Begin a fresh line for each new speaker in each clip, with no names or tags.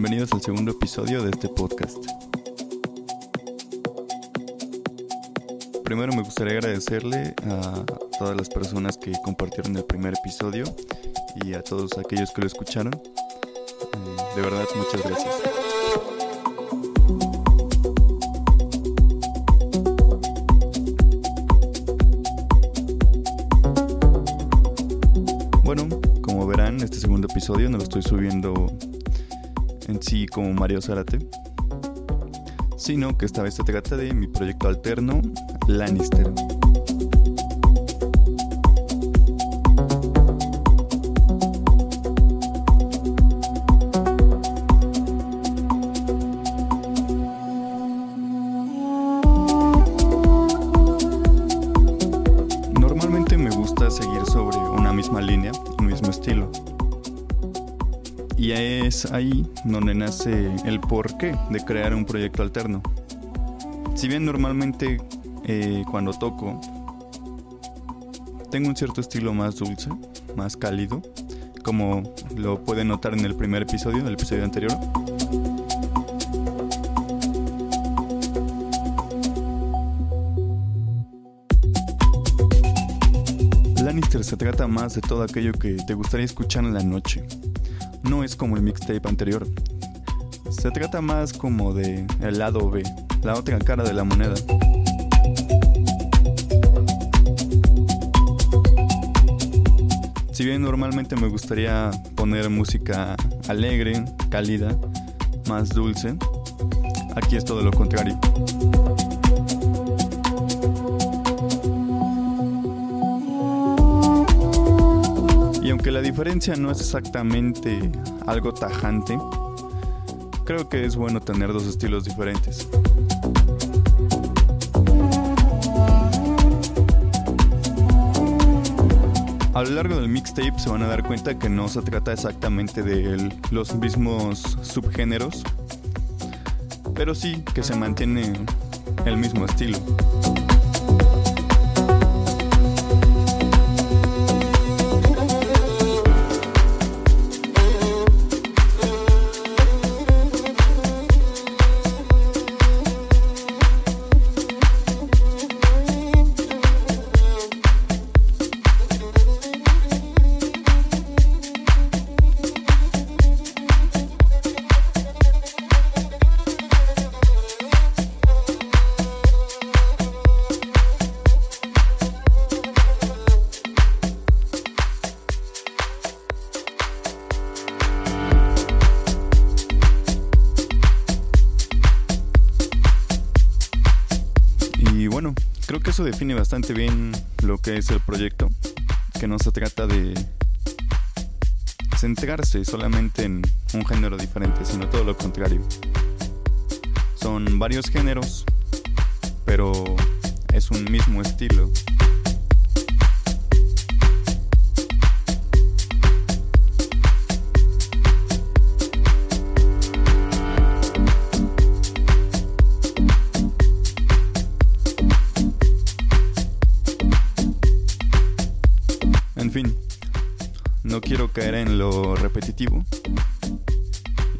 bienvenidos al segundo episodio de este podcast. Primero me gustaría agradecerle a todas las personas que compartieron el primer episodio y a todos aquellos que lo escucharon. Eh, de verdad, muchas gracias. Bueno, como verán, este segundo episodio no lo estoy subiendo en sí como Mario Zarate, sino que esta vez se trata de mi proyecto alterno, Lannister. Ahí donde nace el porqué de crear un proyecto alterno. Si bien normalmente eh, cuando toco tengo un cierto estilo más dulce, más cálido, como lo pueden notar en el primer episodio, el episodio anterior. Lannister se trata más de todo aquello que te gustaría escuchar en la noche. No es como el mixtape anterior. Se trata más como de el lado B, la otra cara de la moneda. Si bien normalmente me gustaría poner música alegre, cálida, más dulce, aquí es todo lo contrario. Y aunque la diferencia no es exactamente algo tajante, creo que es bueno tener dos estilos diferentes. A lo largo del mixtape se van a dar cuenta que no se trata exactamente de los mismos subgéneros, pero sí que se mantiene el mismo estilo. Eso define bastante bien lo que es el proyecto, que no se trata de centrarse solamente en un género diferente, sino todo lo contrario. Son varios géneros, pero es un mismo estilo.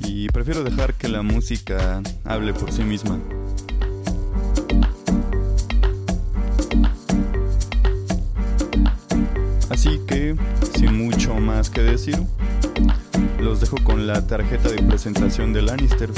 Y prefiero dejar que la música hable por sí misma. Así que, sin mucho más que decir, los dejo con la tarjeta de presentación de Lannister.